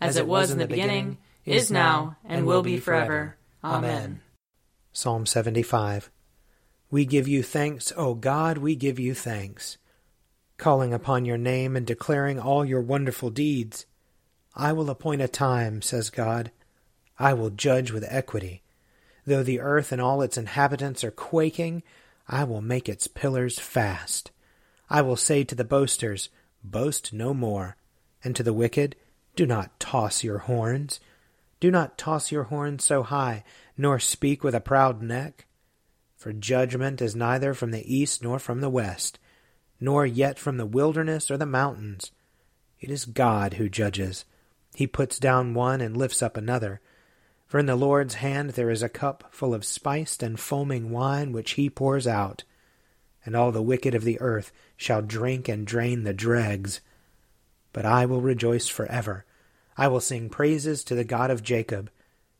as it was in the beginning, is now, and will be forever. Amen. Psalm 75. We give you thanks, O God, we give you thanks. Calling upon your name and declaring all your wonderful deeds. I will appoint a time, says God. I will judge with equity. Though the earth and all its inhabitants are quaking, I will make its pillars fast. I will say to the boasters, Boast no more, and to the wicked, Do not toss your horns. Do not toss your horns so high, nor speak with a proud neck. For judgment is neither from the east nor from the west, nor yet from the wilderness or the mountains. It is God who judges. He puts down one and lifts up another. For in the Lord's hand there is a cup full of spiced and foaming wine which he pours out. And all the wicked of the earth shall drink and drain the dregs. But I will rejoice forever. I will sing praises to the God of Jacob.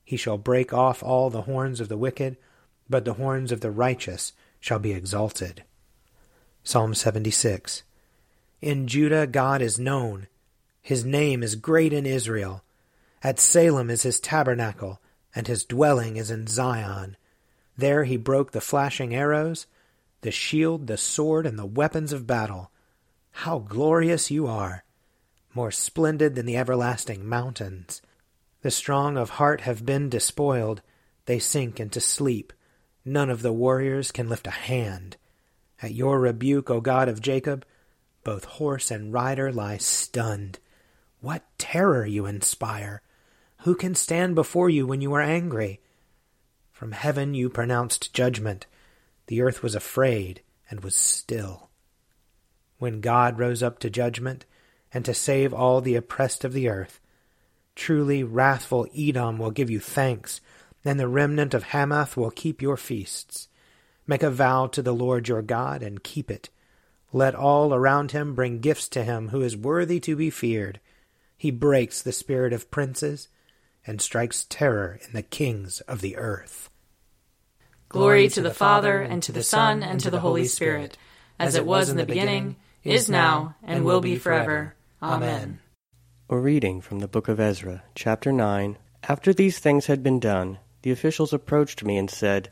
He shall break off all the horns of the wicked, but the horns of the righteous shall be exalted. Psalm 76. In Judah God is known. His name is great in Israel. At Salem is his tabernacle, and his dwelling is in Zion. There he broke the flashing arrows, the shield, the sword, and the weapons of battle. How glorious you are! More splendid than the everlasting mountains. The strong of heart have been despoiled, they sink into sleep. None of the warriors can lift a hand. At your rebuke, O God of Jacob, both horse and rider lie stunned. What terror you inspire! Who can stand before you when you are angry? From heaven you pronounced judgment. The earth was afraid and was still. When God rose up to judgment, and to save all the oppressed of the earth. Truly, wrathful Edom will give you thanks, and the remnant of Hamath will keep your feasts. Make a vow to the Lord your God, and keep it. Let all around him bring gifts to him who is worthy to be feared. He breaks the spirit of princes, and strikes terror in the kings of the earth. Glory to the Father, and to the Son, and to the Holy Spirit, as it was in the beginning, is now, and will be forever. Amen. A reading from the book of Ezra, chapter 9. After these things had been done, the officials approached me and said,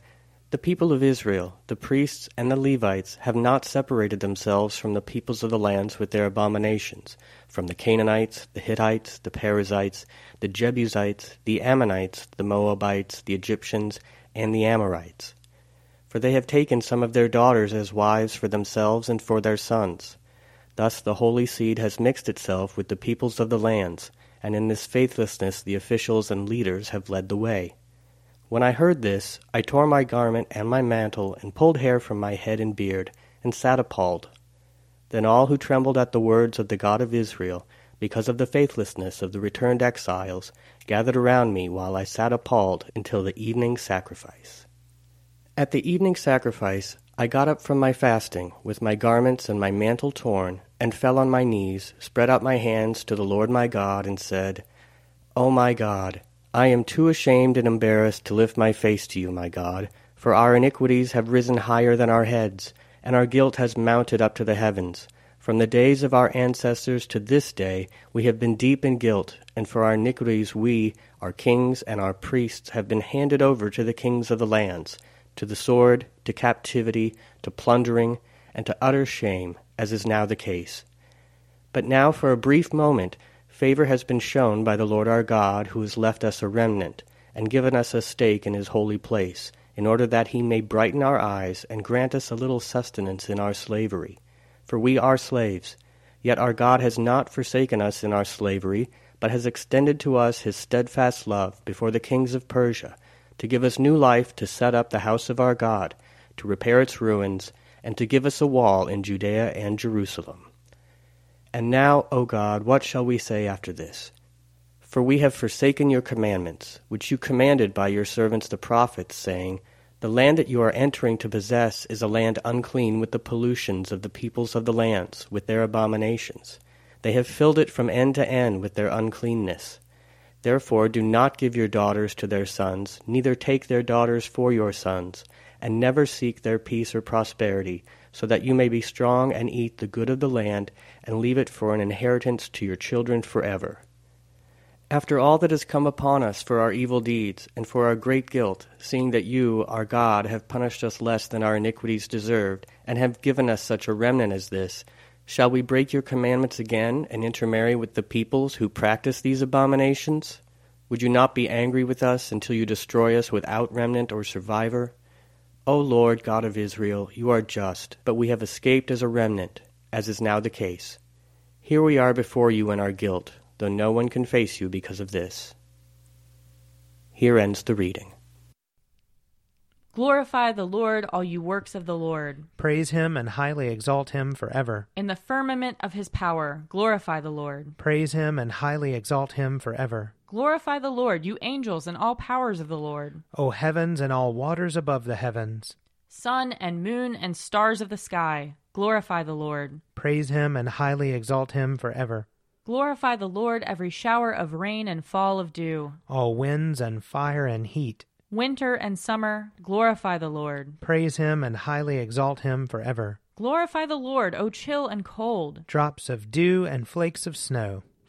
The people of Israel, the priests and the Levites, have not separated themselves from the peoples of the lands with their abominations, from the Canaanites, the Hittites, the Perizzites, the Jebusites, the Ammonites, the Moabites, the Egyptians, and the Amorites. For they have taken some of their daughters as wives for themselves and for their sons Thus the holy seed has mixed itself with the peoples of the lands, and in this faithlessness the officials and leaders have led the way. When I heard this, I tore my garment and my mantle, and pulled hair from my head and beard, and sat appalled. Then all who trembled at the words of the God of Israel, because of the faithlessness of the returned exiles, gathered around me while I sat appalled until the evening sacrifice. At the evening sacrifice, I got up from my fasting, with my garments and my mantle torn, and fell on my knees, spread out my hands to the Lord my God, and said, O my God, I am too ashamed and embarrassed to lift my face to you, my God, for our iniquities have risen higher than our heads, and our guilt has mounted up to the heavens. From the days of our ancestors to this day we have been deep in guilt, and for our iniquities we, our kings and our priests, have been handed over to the kings of the lands, to the sword, to captivity, to plundering, and to utter shame, as is now the case. But now for a brief moment Favor has been shown by the Lord our God, who has left us a remnant, and given us a stake in his holy place, in order that he may brighten our eyes, and grant us a little sustenance in our slavery. For we are slaves, yet our God has not forsaken us in our slavery, but has extended to us his steadfast love before the kings of Persia, to give us new life to set up the house of our God, to repair its ruins, and to give us a wall in Judea and Jerusalem. And now, O God, what shall we say after this? For we have forsaken your commandments, which you commanded by your servants the prophets, saying, The land that you are entering to possess is a land unclean with the pollutions of the peoples of the lands, with their abominations. They have filled it from end to end with their uncleanness. Therefore do not give your daughters to their sons, neither take their daughters for your sons, and never seek their peace or prosperity, so that you may be strong and eat the good of the land, and leave it for an inheritance to your children forever. After all that has come upon us for our evil deeds, and for our great guilt, seeing that you, our God, have punished us less than our iniquities deserved, and have given us such a remnant as this, shall we break your commandments again, and intermarry with the peoples who practice these abominations? Would you not be angry with us until you destroy us without remnant or survivor? O Lord God of Israel, you are just, but we have escaped as a remnant, as is now the case. Here we are before you in our guilt, though no one can face you because of this. Here ends the reading. Glorify the Lord, all you works of the Lord. Praise him and highly exalt him forever. In the firmament of his power, glorify the Lord. Praise him and highly exalt him forever. Glorify the Lord, you angels and all powers of the Lord. O heavens and all waters above the heavens. Sun and moon and stars of the sky, glorify the Lord. Praise him and highly exalt him forever. Glorify the Lord, every shower of rain and fall of dew. All winds and fire and heat. Winter and summer, glorify the Lord. Praise him and highly exalt him forever. Glorify the Lord, O chill and cold. Drops of dew and flakes of snow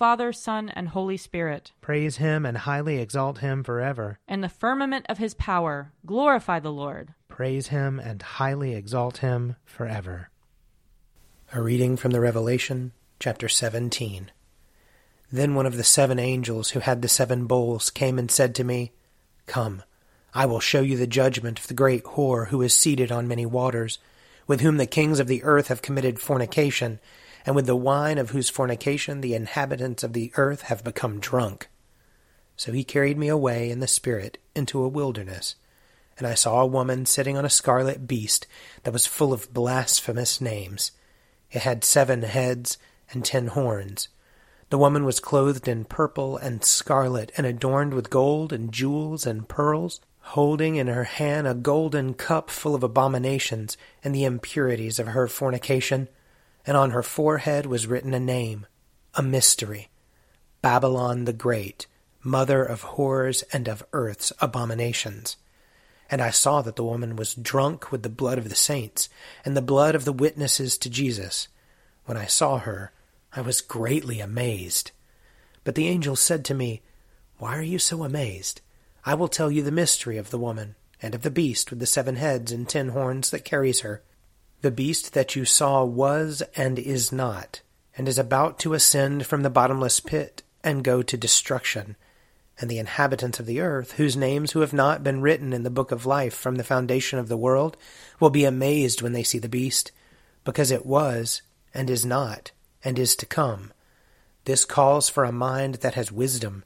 Father, Son, and Holy Spirit. Praise him and highly exalt him forever. In the firmament of his power, glorify the Lord. Praise him and highly exalt him forever. A reading from the Revelation, chapter 17. Then one of the seven angels who had the seven bowls came and said to me, Come, I will show you the judgment of the great whore who is seated on many waters, with whom the kings of the earth have committed fornication and with the wine of whose fornication the inhabitants of the earth have become drunk. So he carried me away in the Spirit into a wilderness. And I saw a woman sitting on a scarlet beast that was full of blasphemous names. It had seven heads and ten horns. The woman was clothed in purple and scarlet, and adorned with gold and jewels and pearls, holding in her hand a golden cup full of abominations and the impurities of her fornication. And on her forehead was written a name, a mystery Babylon the Great mother of horrors and of earth's abominations. And I saw that the woman was drunk with the blood of the saints, and the blood of the witnesses to Jesus. When I saw her, I was greatly amazed. But the angel said to me, Why are you so amazed? I will tell you the mystery of the woman, and of the beast with the seven heads and ten horns that carries her. The beast that you saw was and is not, and is about to ascend from the bottomless pit and go to destruction and the inhabitants of the earth, whose names who have not been written in the book of life from the foundation of the world, will be amazed when they see the beast, because it was, and is not, and is to come. This calls for a mind that has wisdom.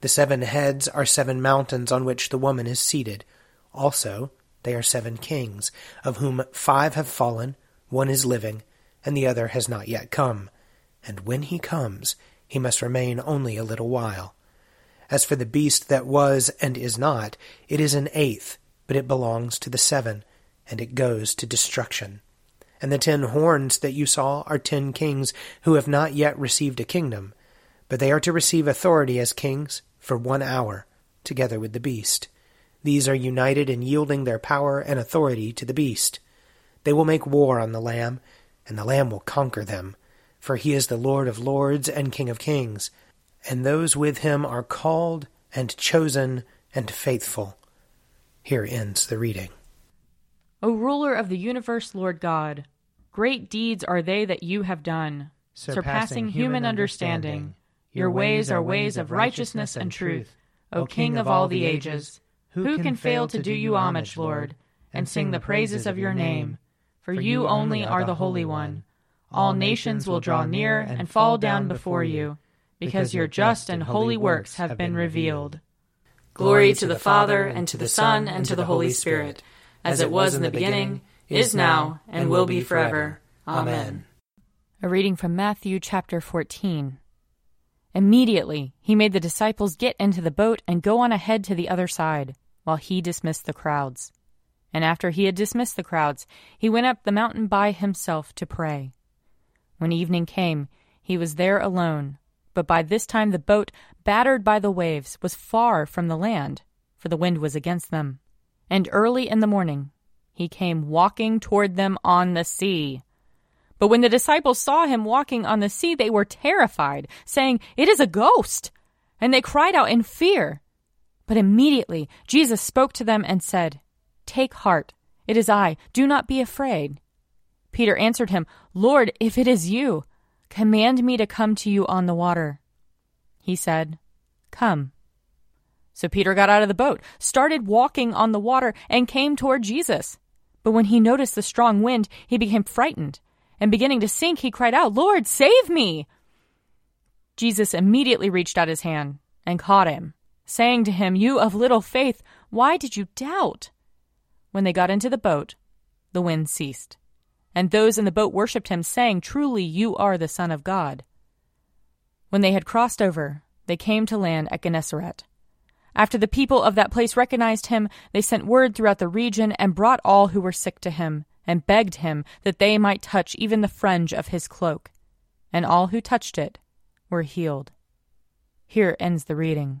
The seven heads are seven mountains on which the woman is seated. Also, they are seven kings, of whom five have fallen, one is living, and the other has not yet come. And when he comes, he must remain only a little while. As for the beast that was and is not, it is an eighth, but it belongs to the seven, and it goes to destruction. And the ten horns that you saw are ten kings who have not yet received a kingdom, but they are to receive authority as kings for one hour, together with the beast. These are united in yielding their power and authority to the beast. They will make war on the Lamb, and the Lamb will conquer them, for he is the Lord of lords and King of kings and those with him are called and chosen and faithful. Here ends the reading. O ruler of the universe, Lord God, great deeds are they that you have done, surpassing, surpassing human understanding. understanding. Your ways are ways of righteousness and truth, O King of all the ages. Who can fail to do you homage, Lord, and sing the praises of your name? For you only are the Holy One. All nations will draw near and fall down before you because your just and holy works have been revealed. Glory to the Father, and to the Son, and to the Holy Spirit, as it was in the beginning, is now, and will be forever. Amen. A reading from Matthew chapter 14. Immediately he made the disciples get into the boat and go on ahead to the other side, while he dismissed the crowds. And after he had dismissed the crowds, he went up the mountain by himself to pray. When evening came, he was there alone but by this time the boat, battered by the waves, was far from the land, for the wind was against them. And early in the morning he came walking toward them on the sea. But when the disciples saw him walking on the sea, they were terrified, saying, It is a ghost! And they cried out in fear. But immediately Jesus spoke to them and said, Take heart, it is I, do not be afraid. Peter answered him, Lord, if it is you, Command me to come to you on the water. He said, Come. So Peter got out of the boat, started walking on the water, and came toward Jesus. But when he noticed the strong wind, he became frightened, and beginning to sink, he cried out, Lord, save me! Jesus immediately reached out his hand and caught him, saying to him, You of little faith, why did you doubt? When they got into the boat, the wind ceased and those in the boat worshipped him, saying, Truly you are the Son of God. When they had crossed over, they came to land at Gennesaret. After the people of that place recognized him, they sent word throughout the region and brought all who were sick to him, and begged him that they might touch even the fringe of his cloak. And all who touched it were healed. Here ends the reading.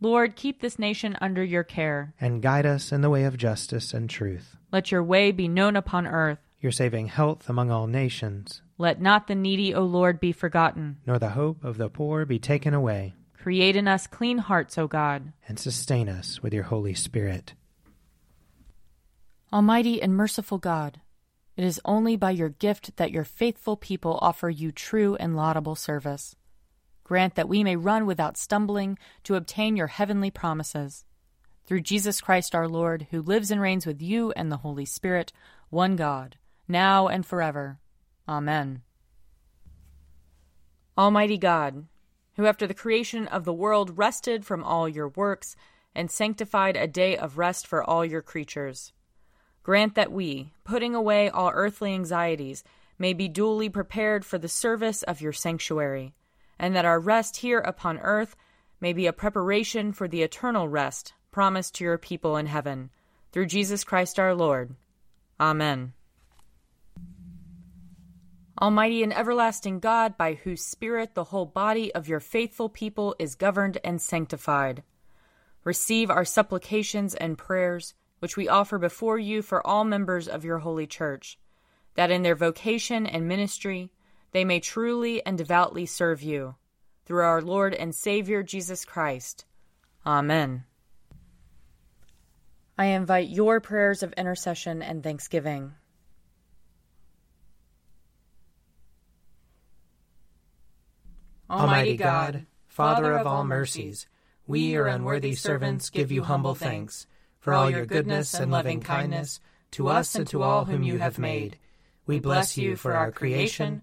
Lord, keep this nation under your care. And guide us in the way of justice and truth. Let your way be known upon earth. Your saving health among all nations. Let not the needy, O Lord, be forgotten. Nor the hope of the poor be taken away. Create in us clean hearts, O God. And sustain us with your Holy Spirit. Almighty and merciful God, it is only by your gift that your faithful people offer you true and laudable service. Grant that we may run without stumbling to obtain your heavenly promises. Through Jesus Christ our Lord, who lives and reigns with you and the Holy Spirit, one God, now and forever. Amen. Almighty God, who after the creation of the world rested from all your works and sanctified a day of rest for all your creatures, Grant that we, putting away all earthly anxieties, may be duly prepared for the service of your sanctuary, and that our rest here upon earth may be a preparation for the eternal rest promised to your people in heaven. Through Jesus Christ our Lord. Amen. Almighty and everlasting God, by whose Spirit the whole body of your faithful people is governed and sanctified, receive our supplications and prayers which we offer before you for all members of your holy church, that in their vocation and ministry they may truly and devoutly serve you. Through our Lord and Savior Jesus Christ. Amen. I invite your prayers of intercession and thanksgiving. Almighty God, Father of all mercies, we, your unworthy servants, give you humble thanks for all your goodness and loving kindness to us and to all whom you have made. We bless you for our creation,